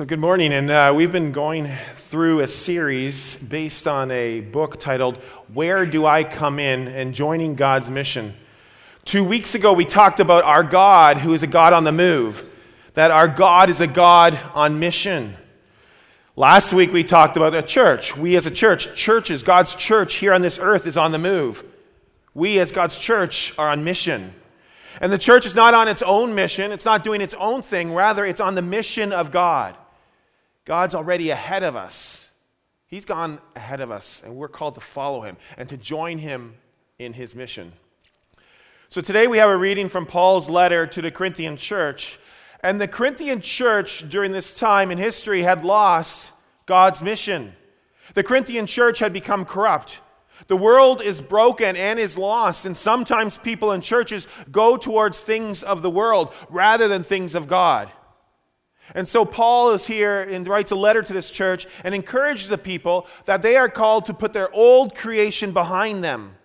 So, good morning, and uh, we've been going through a series based on a book titled Where Do I Come In and Joining God's Mission. Two weeks ago, we talked about our God, who is a God on the move, that our God is a God on mission. Last week, we talked about a church. We, as a church, churches, God's church here on this earth is on the move. We, as God's church, are on mission. And the church is not on its own mission, it's not doing its own thing. Rather, it's on the mission of God. God's already ahead of us. He's gone ahead of us, and we're called to follow him and to join him in his mission. So today we have a reading from Paul's letter to the Corinthian church. And the Corinthian church during this time in history had lost God's mission. The Corinthian church had become corrupt. The world is broken and is lost, and sometimes people in churches go towards things of the world rather than things of God. And so Paul is here and writes a letter to this church and encourages the people that they are called to put their old creation behind them,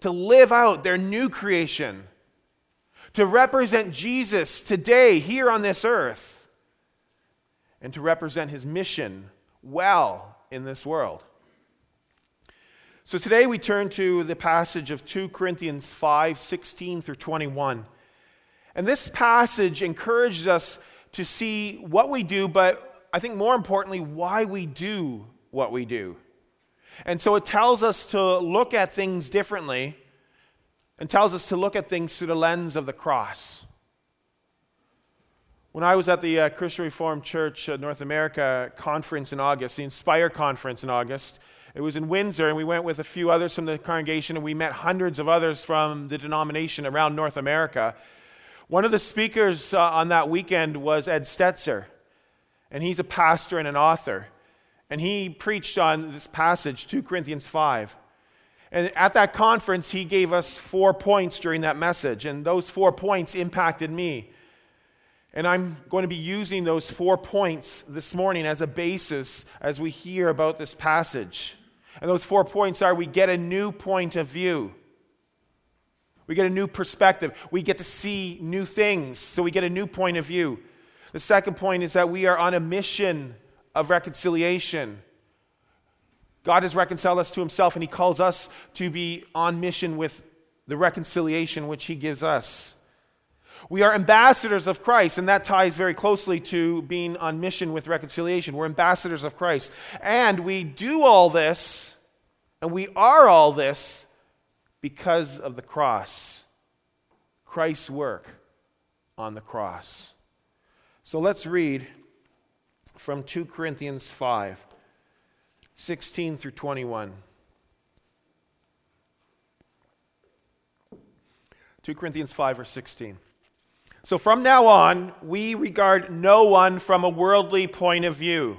to live out their new creation, to represent Jesus today here on this earth, and to represent his mission well in this world. So today we turn to the passage of 2 Corinthians 5 16 through 21. And this passage encourages us to see what we do, but I think more importantly, why we do what we do. And so it tells us to look at things differently and tells us to look at things through the lens of the cross. When I was at the uh, Christian Reformed Church uh, North America conference in August, the Inspire conference in August, it was in Windsor, and we went with a few others from the congregation, and we met hundreds of others from the denomination around North America. One of the speakers uh, on that weekend was Ed Stetzer, and he's a pastor and an author. And he preached on this passage, 2 Corinthians 5. And at that conference, he gave us four points during that message, and those four points impacted me. And I'm going to be using those four points this morning as a basis as we hear about this passage. And those four points are we get a new point of view. We get a new perspective. We get to see new things, so we get a new point of view. The second point is that we are on a mission of reconciliation. God has reconciled us to himself, and he calls us to be on mission with the reconciliation which he gives us. We are ambassadors of Christ, and that ties very closely to being on mission with reconciliation. We're ambassadors of Christ. And we do all this, and we are all this because of the cross, Christ's work on the cross. So let's read from 2 Corinthians 5 16 through 21. 2 Corinthians 5 or 16. So from now on, we regard no one from a worldly point of view.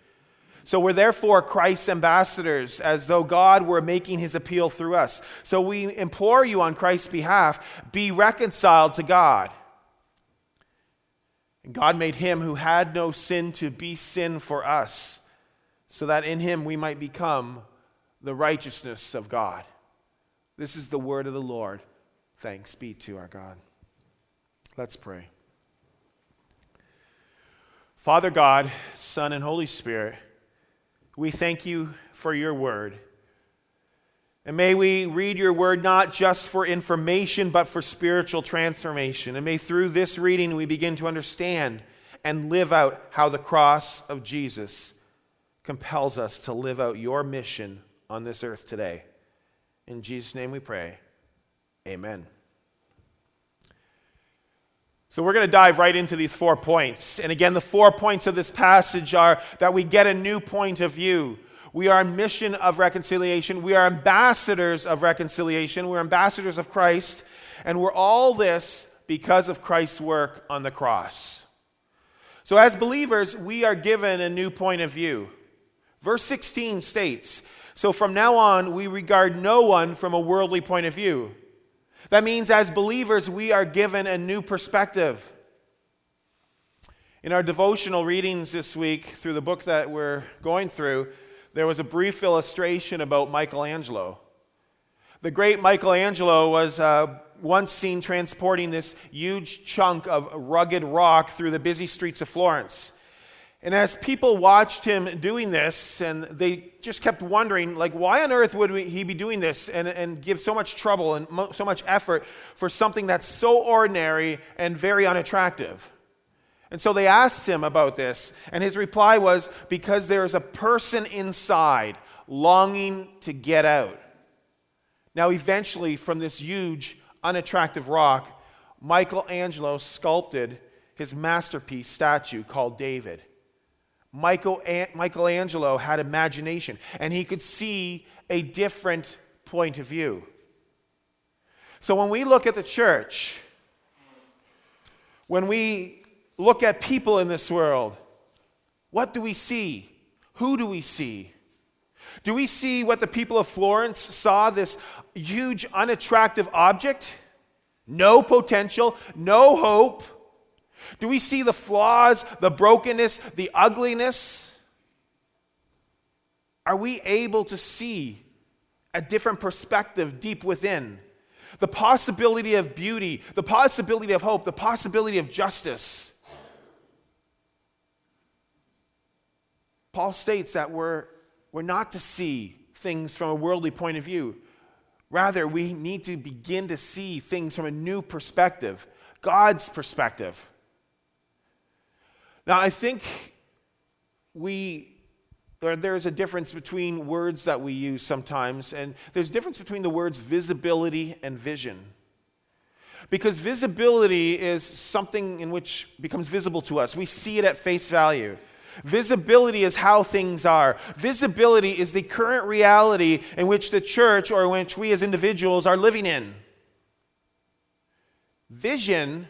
So we're therefore Christ's ambassadors, as though God were making his appeal through us. So we implore you on Christ's behalf be reconciled to God. And God made him who had no sin to be sin for us, so that in him we might become the righteousness of God. This is the word of the Lord. Thanks be to our God. Let's pray. Father God, Son, and Holy Spirit, we thank you for your word. And may we read your word not just for information, but for spiritual transformation. And may through this reading we begin to understand and live out how the cross of Jesus compels us to live out your mission on this earth today. In Jesus' name we pray. Amen. So we're going to dive right into these four points. And again, the four points of this passage are that we get a new point of view. We are a mission of reconciliation. We are ambassadors of reconciliation. We're ambassadors of Christ. And we're all this because of Christ's work on the cross. So, as believers, we are given a new point of view. Verse 16 states So from now on, we regard no one from a worldly point of view. That means, as believers, we are given a new perspective. In our devotional readings this week, through the book that we're going through, there was a brief illustration about Michelangelo. The great Michelangelo was uh, once seen transporting this huge chunk of rugged rock through the busy streets of Florence. And as people watched him doing this, and they just kept wondering, like, why on earth would he be doing this and, and give so much trouble and mo- so much effort for something that's so ordinary and very unattractive? And so they asked him about this, and his reply was, because there is a person inside longing to get out. Now, eventually, from this huge, unattractive rock, Michelangelo sculpted his masterpiece statue called David. Michael, Michelangelo had imagination and he could see a different point of view. So when we look at the church, when we look at people in this world, what do we see? Who do we see? Do we see what the people of Florence saw this huge, unattractive object? No potential, no hope do we see the flaws, the brokenness, the ugliness? Are we able to see a different perspective deep within? The possibility of beauty, the possibility of hope, the possibility of justice. Paul states that we're, we're not to see things from a worldly point of view. Rather, we need to begin to see things from a new perspective, God's perspective. Now, I think we, or there's a difference between words that we use sometimes, and there's a difference between the words visibility and vision. Because visibility is something in which becomes visible to us. We see it at face value. Visibility is how things are. Visibility is the current reality in which the church or in which we as individuals are living in. Vision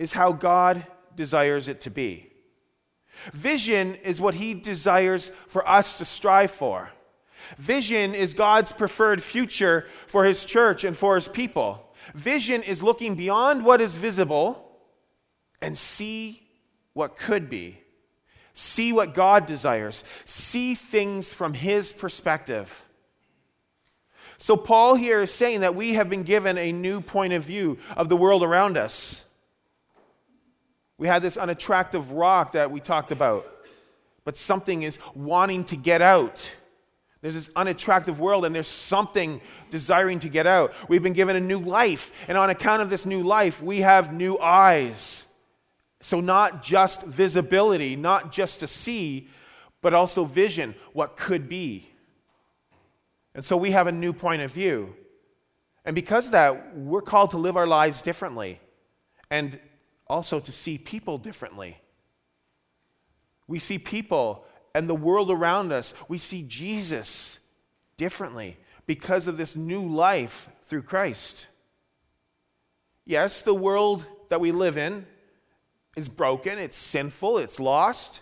is how God desires it to be. Vision is what He desires for us to strive for. Vision is God's preferred future for His church and for His people. Vision is looking beyond what is visible and see what could be. See what God desires. See things from His perspective. So, Paul here is saying that we have been given a new point of view of the world around us. We had this unattractive rock that we talked about, but something is wanting to get out. There's this unattractive world, and there's something desiring to get out. We've been given a new life, and on account of this new life, we have new eyes. So, not just visibility, not just to see, but also vision, what could be. And so, we have a new point of view. And because of that, we're called to live our lives differently. And also to see people differently. We see people and the world around us, we see Jesus differently because of this new life through Christ. Yes, the world that we live in is broken, it's sinful, it's lost.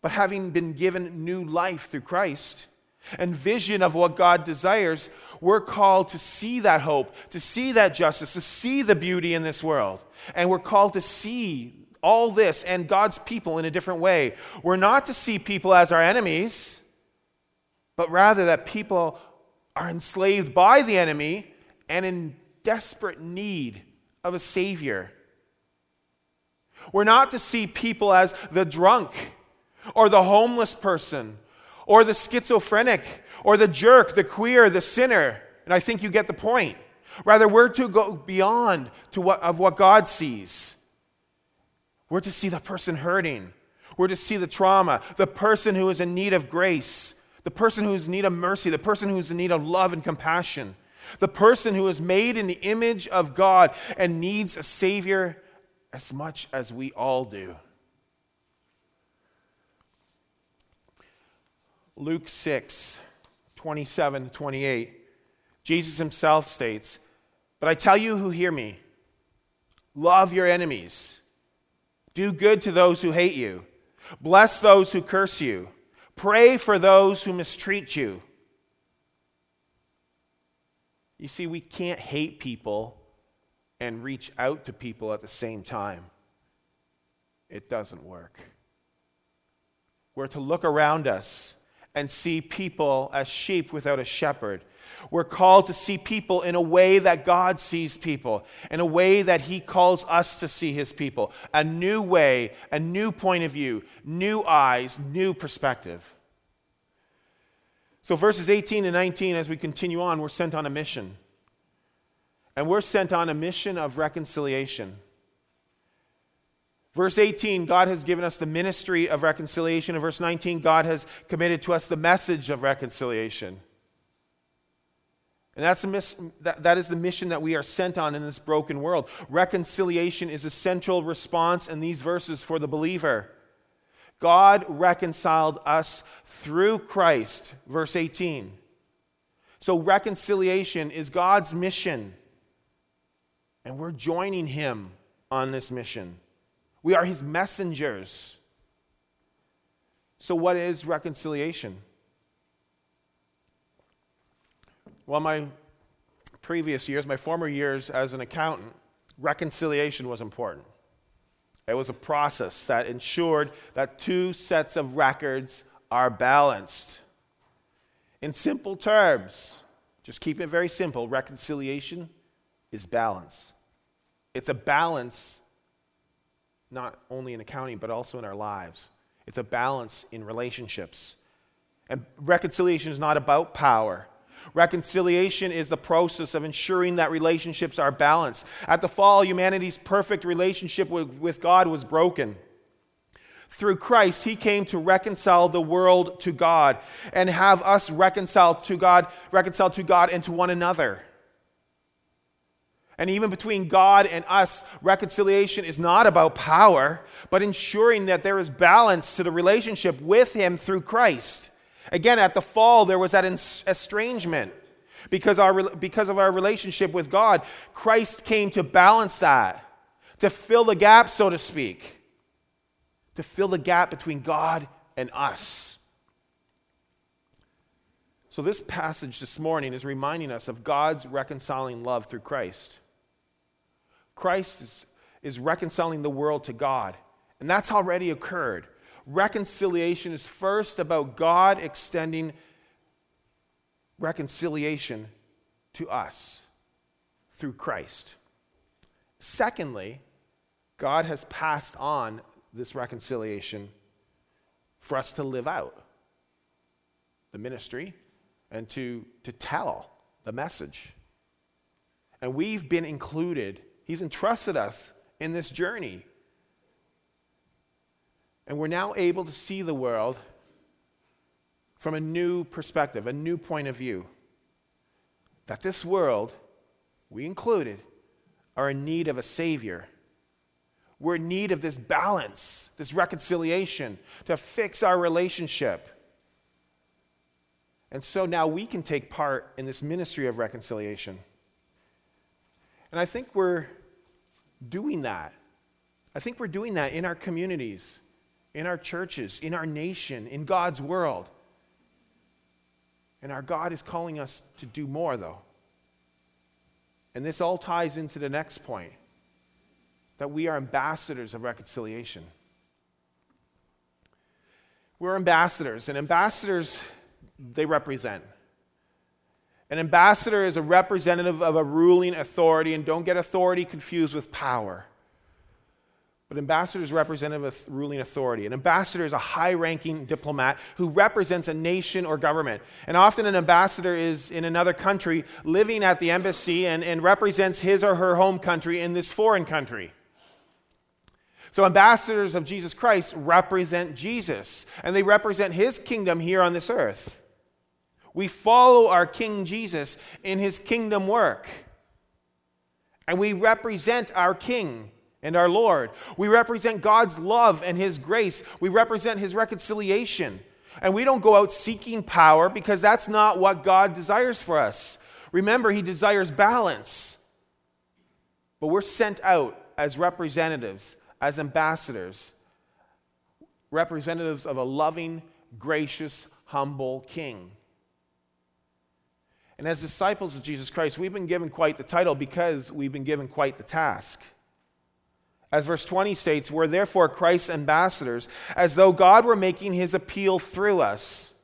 But having been given new life through Christ and vision of what God desires, we're called to see that hope, to see that justice, to see the beauty in this world. And we're called to see all this and God's people in a different way. We're not to see people as our enemies, but rather that people are enslaved by the enemy and in desperate need of a Savior. We're not to see people as the drunk or the homeless person or the schizophrenic or the jerk, the queer, the sinner. And I think you get the point. Rather, we're to go beyond to what, of what God sees. We're to see the person hurting. We're to see the trauma, the person who is in need of grace, the person who is in need of mercy, the person who is in need of love and compassion, the person who is made in the image of God and needs a Savior as much as we all do. Luke 6, 27 28. Jesus himself states, But I tell you who hear me, love your enemies, Do good to those who hate you. Bless those who curse you. Pray for those who mistreat you. You see, we can't hate people and reach out to people at the same time. It doesn't work. We're to look around us and see people as sheep without a shepherd. We're called to see people in a way that God sees people, in a way that He calls us to see His people. A new way, a new point of view, new eyes, new perspective. So, verses 18 and 19, as we continue on, we're sent on a mission. And we're sent on a mission of reconciliation. Verse 18, God has given us the ministry of reconciliation. In verse 19, God has committed to us the message of reconciliation. And that's the miss, that, that is the mission that we are sent on in this broken world. Reconciliation is a central response in these verses for the believer. God reconciled us through Christ, verse 18. So, reconciliation is God's mission, and we're joining Him on this mission. We are His messengers. So, what is reconciliation? Well, my previous years, my former years as an accountant, reconciliation was important. It was a process that ensured that two sets of records are balanced. In simple terms, just keep it very simple reconciliation is balance. It's a balance not only in accounting, but also in our lives. It's a balance in relationships. And reconciliation is not about power. Reconciliation is the process of ensuring that relationships are balanced. At the fall, humanity's perfect relationship with, with God was broken. Through Christ, He came to reconcile the world to God and have us reconciled to God, reconciled to God and to one another. And even between God and us, reconciliation is not about power, but ensuring that there is balance to the relationship with Him through Christ. Again, at the fall, there was that estrangement because, our, because of our relationship with God. Christ came to balance that, to fill the gap, so to speak, to fill the gap between God and us. So, this passage this morning is reminding us of God's reconciling love through Christ. Christ is, is reconciling the world to God, and that's already occurred reconciliation is first about God extending reconciliation to us through Christ. Secondly, God has passed on this reconciliation for us to live out the ministry and to, to tell the message. And we've been included, He's entrusted us in this journey and we're now able to see the world from a new perspective, a new point of view. That this world, we included, are in need of a Savior. We're in need of this balance, this reconciliation to fix our relationship. And so now we can take part in this ministry of reconciliation. And I think we're doing that. I think we're doing that in our communities in our churches, in our nation, in God's world. And our God is calling us to do more, though. And this all ties into the next point that we are ambassadors of reconciliation. We're ambassadors, and ambassadors, they represent. An ambassador is a representative of a ruling authority, and don't get authority confused with power. But ambassador is representative of ruling authority. An ambassador is a high ranking diplomat who represents a nation or government. And often an ambassador is in another country living at the embassy and, and represents his or her home country in this foreign country. So, ambassadors of Jesus Christ represent Jesus, and they represent his kingdom here on this earth. We follow our King Jesus in his kingdom work, and we represent our King and our Lord. We represent God's love and His grace. We represent His reconciliation. And we don't go out seeking power because that's not what God desires for us. Remember, He desires balance. But we're sent out as representatives, as ambassadors, representatives of a loving, gracious, humble king. And as disciples of Jesus Christ, we've been given quite the title because we've been given quite the task. As verse 20 states, we're therefore Christ's ambassadors, as though God were making his appeal through us.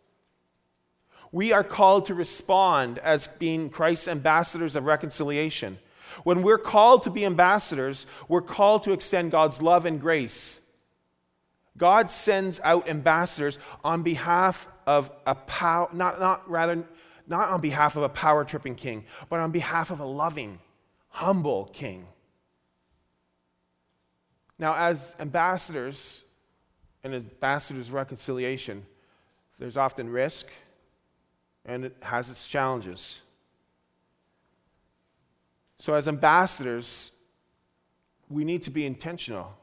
We are called to respond as being Christ's ambassadors of reconciliation. When we're called to be ambassadors, we're called to extend God's love and grace. God sends out ambassadors on behalf of a power, not, not rather, not on behalf of a power tripping king, but on behalf of a loving, humble king. Now, as ambassadors and ambassadors of reconciliation, there's often risk and it has its challenges. So, as ambassadors, we need to be intentional.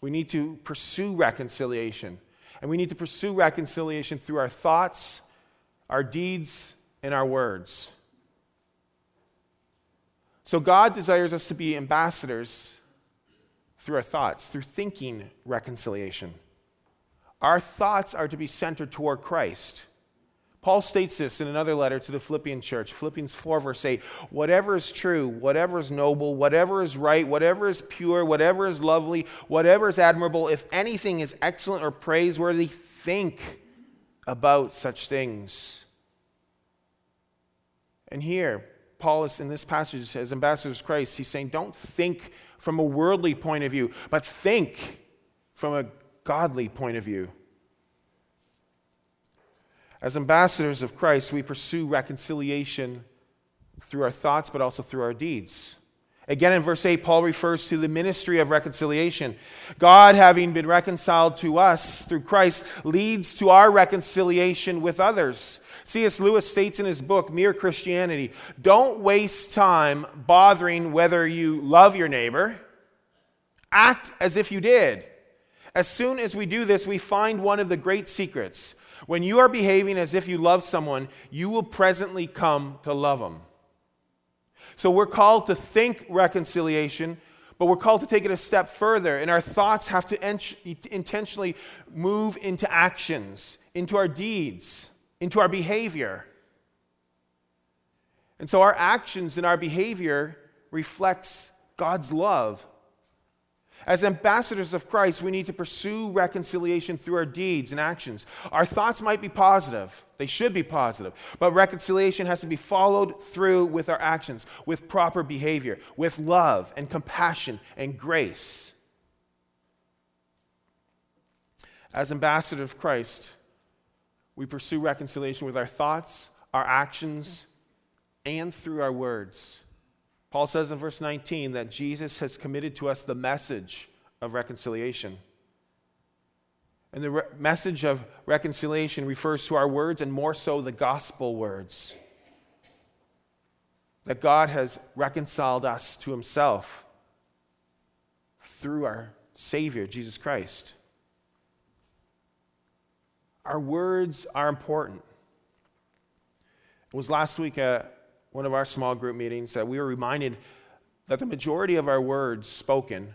We need to pursue reconciliation. And we need to pursue reconciliation through our thoughts, our deeds, and our words. So, God desires us to be ambassadors through our thoughts, through thinking reconciliation. Our thoughts are to be centered toward Christ. Paul states this in another letter to the Philippian church, Philippians 4, verse 8. Whatever is true, whatever is noble, whatever is right, whatever is pure, whatever is lovely, whatever is admirable, if anything is excellent or praiseworthy, think about such things. And here, Paul is in this passage as ambassadors of Christ, he's saying, don't think from a worldly point of view, but think from a godly point of view. As ambassadors of Christ, we pursue reconciliation through our thoughts, but also through our deeds. Again, in verse 8, Paul refers to the ministry of reconciliation. God, having been reconciled to us through Christ, leads to our reconciliation with others. C.S. Lewis states in his book, Mere Christianity don't waste time bothering whether you love your neighbor, act as if you did. As soon as we do this, we find one of the great secrets when you are behaving as if you love someone, you will presently come to love them. So we're called to think reconciliation, but we're called to take it a step further, and our thoughts have to intentionally move into actions, into our deeds, into our behavior. And so our actions and our behavior reflects God's love as ambassadors of Christ, we need to pursue reconciliation through our deeds and actions. Our thoughts might be positive, they should be positive, but reconciliation has to be followed through with our actions, with proper behavior, with love and compassion and grace. As ambassadors of Christ, we pursue reconciliation with our thoughts, our actions, and through our words. Paul says in verse 19 that Jesus has committed to us the message of reconciliation. And the re- message of reconciliation refers to our words and more so the gospel words. That God has reconciled us to himself through our Savior, Jesus Christ. Our words are important. It was last week, at one of our small group meetings that we were reminded that the majority of our words spoken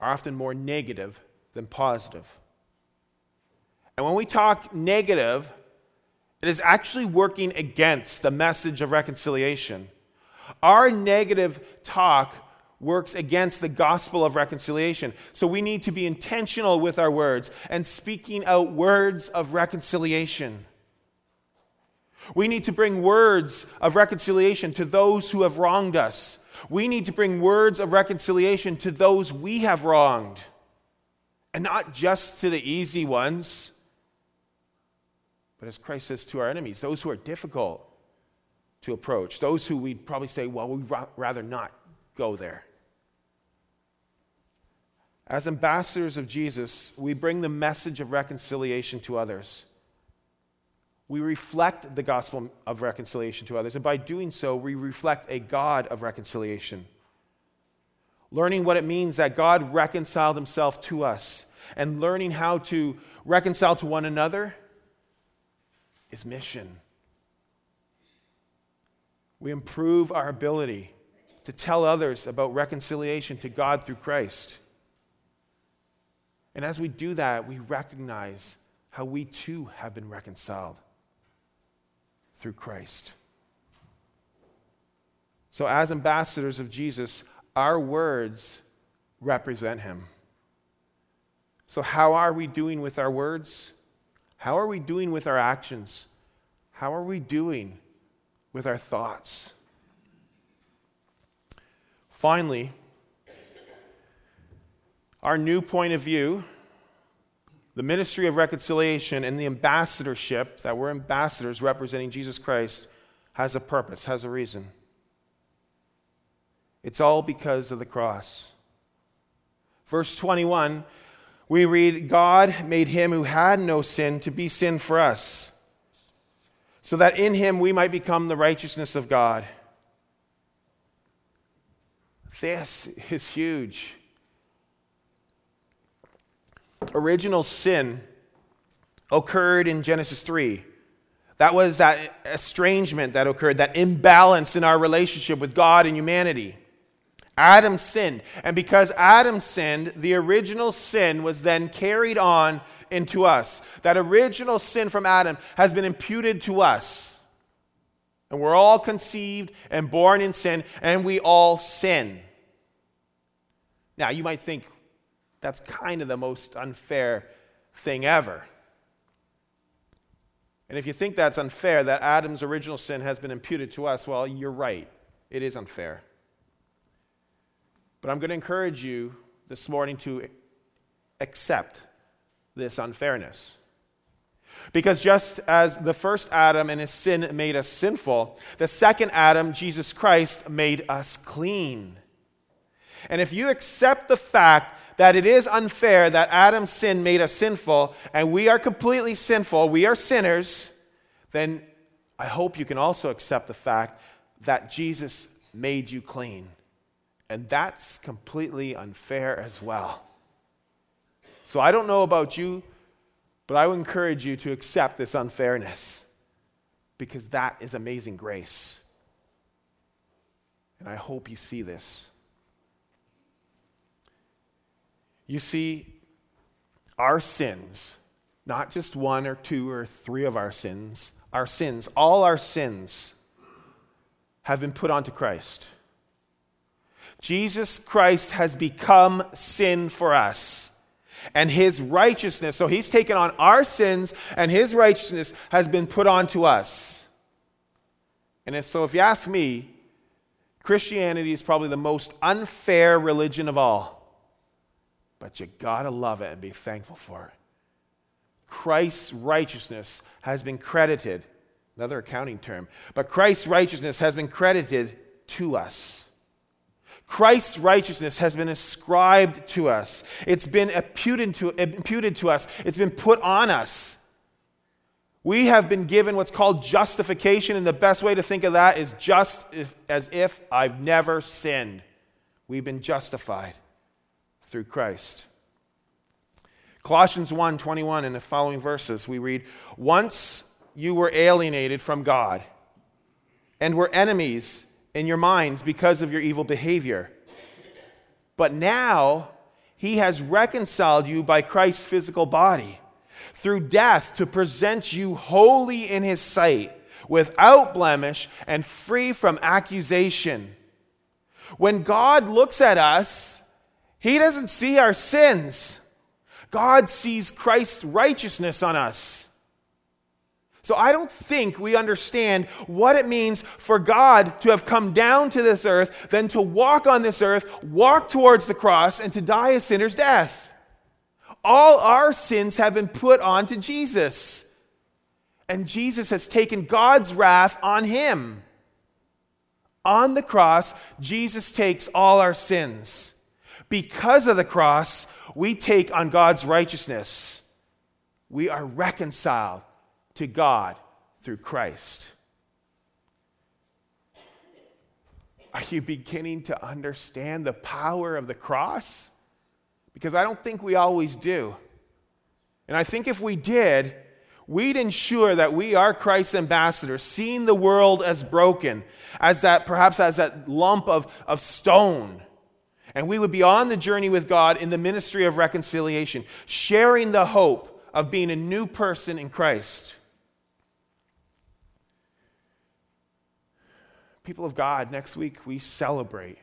are often more negative than positive. And when we talk negative, it is actually working against the message of reconciliation. Our negative talk works against the gospel of reconciliation. So we need to be intentional with our words and speaking out words of reconciliation. We need to bring words of reconciliation to those who have wronged us. We need to bring words of reconciliation to those we have wronged. And not just to the easy ones, but as Christ says, to our enemies, those who are difficult to approach, those who we'd probably say, well, we'd rather not go there. As ambassadors of Jesus, we bring the message of reconciliation to others we reflect the gospel of reconciliation to others. And by doing so, we reflect a God of reconciliation. Learning what it means that God reconciled himself to us and learning how to reconcile to one another is mission. We improve our ability to tell others about reconciliation to God through Christ. And as we do that, we recognize how we too have been reconciled through Christ. So, as ambassadors of Jesus, our words represent him. So, how are we doing with our words? How are we doing with our actions? How are we doing with our thoughts? Finally, our new point of view, the ministry of reconciliation and the ambassadorship, that we're ambassadors representing Jesus Christ, has a purpose, has a reason. It's all because of the cross. Verse 21, we read, God made him who had no sin to be sin for us, so that in him we might become the righteousness of God. This is huge. Original sin occurred in Genesis 3. That was that estrangement that occurred, that imbalance in our relationship with God and humanity. Adam sinned. And because Adam sinned, the original sin was then carried on into us. That original sin from Adam has been imputed to us. And we're all conceived and born in sin, and we all sin. Now, you might think that's kind of the most unfair thing ever. And if you think that's unfair, that Adam's original sin has been imputed to us, well, you're right. It is unfair. But I'm going to encourage you this morning to accept this unfairness. Because just as the first Adam and his sin made us sinful, the second Adam, Jesus Christ, made us clean. And if you accept the fact that it is unfair that Adam's sin made us sinful and we are completely sinful, we are sinners, then I hope you can also accept the fact that Jesus made you clean. And that's completely unfair as well. So I don't know about you, but I would encourage you to accept this unfairness because that is amazing grace. And I hope you see this. You see, our sins, not just one or two or three of our sins, our sins, all our sins have been put onto Christ. Jesus Christ has become sin for us. And his righteousness, so he's taken on our sins, and his righteousness has been put onto us. And if, so, if you ask me, Christianity is probably the most unfair religion of all. But you gotta love it and be thankful for it. Christ's righteousness has been credited, another accounting term, but Christ's righteousness has been credited to us. Christ's righteousness has been ascribed to us. It's been imputed to, imputed to us. It's been put on us. We have been given what's called justification, and the best way to think of that is just if, as if I've never sinned. We've been justified through Christ. Colossians 1 21 in the following verses, we read, Once you were alienated from God and were enemies in your minds because of your evil behavior. But now he has reconciled you by Christ's physical body through death to present you holy in his sight, without blemish and free from accusation. When God looks at us, he doesn't see our sins. God sees Christ's righteousness on us. So I don't think we understand what it means for God to have come down to this earth, then to walk on this earth, walk towards the cross, and to die a sinner's death. All our sins have been put onto Jesus. And Jesus has taken God's wrath on him. On the cross, Jesus takes all our sins. Because of the cross, we take on God's righteousness. We are reconciled to God through Christ. Are you beginning to understand the power of the cross? Because I don't think we always do. And I think if we did, we'd ensure that we are Christ's ambassadors, seeing the world as broken, as that perhaps as that lump of, of stone. And we would be on the journey with God in the ministry of reconciliation, sharing the hope of being a new person in Christ. People of God, next week we celebrate.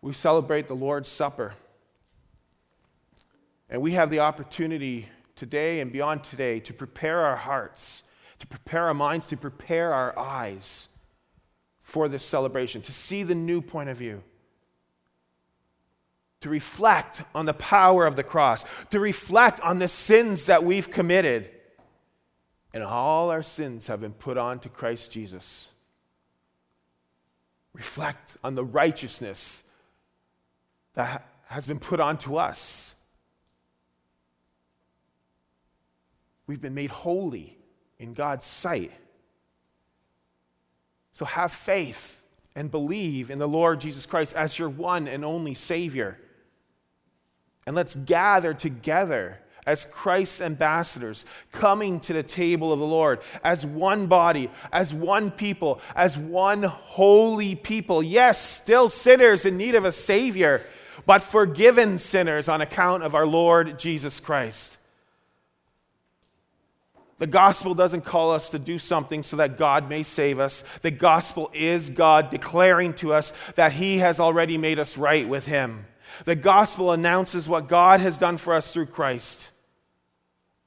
We celebrate the Lord's Supper. And we have the opportunity today and beyond today to prepare our hearts, to prepare our minds, to prepare our eyes for this celebration, to see the new point of view to reflect on the power of the cross, to reflect on the sins that we've committed. And all our sins have been put on to Christ Jesus. Reflect on the righteousness that has been put onto us. We've been made holy in God's sight. So have faith and believe in the Lord Jesus Christ as your one and only Savior. And let's gather together as Christ's ambassadors, coming to the table of the Lord as one body, as one people, as one holy people. Yes, still sinners in need of a Savior, but forgiven sinners on account of our Lord Jesus Christ. The gospel doesn't call us to do something so that God may save us. The gospel is God declaring to us that He has already made us right with Him. The gospel announces what God has done for us through Christ.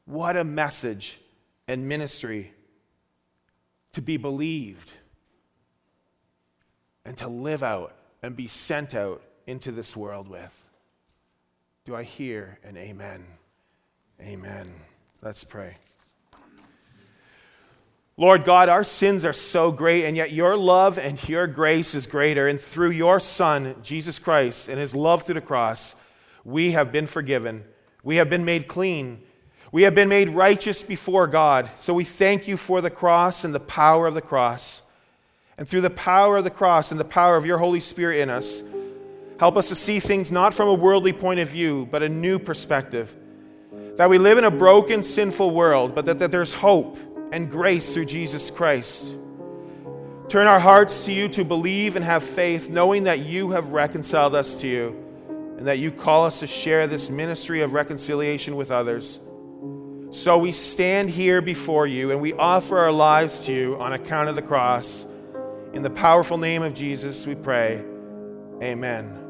What a message and ministry to be believed and to live out and be sent out into this world with. Do I hear an amen? Amen. Let's pray. Lord God, our sins are so great, and yet your love and your grace is greater. And through your Son, Jesus Christ, and his love through the cross, we have been forgiven. We have been made clean. We have been made righteous before God. So we thank you for the cross and the power of the cross. And through the power of the cross and the power of your Holy Spirit in us, help us to see things not from a worldly point of view, but a new perspective. That we live in a broken, sinful world, but that, that there's hope and grace through Jesus Christ. Turn our hearts to you to believe and have faith, knowing that you have reconciled us to you and that you call us to share this ministry of reconciliation with others. So we stand here before you and we offer our lives to you on account of the cross. In the powerful name of Jesus, we pray. Amen.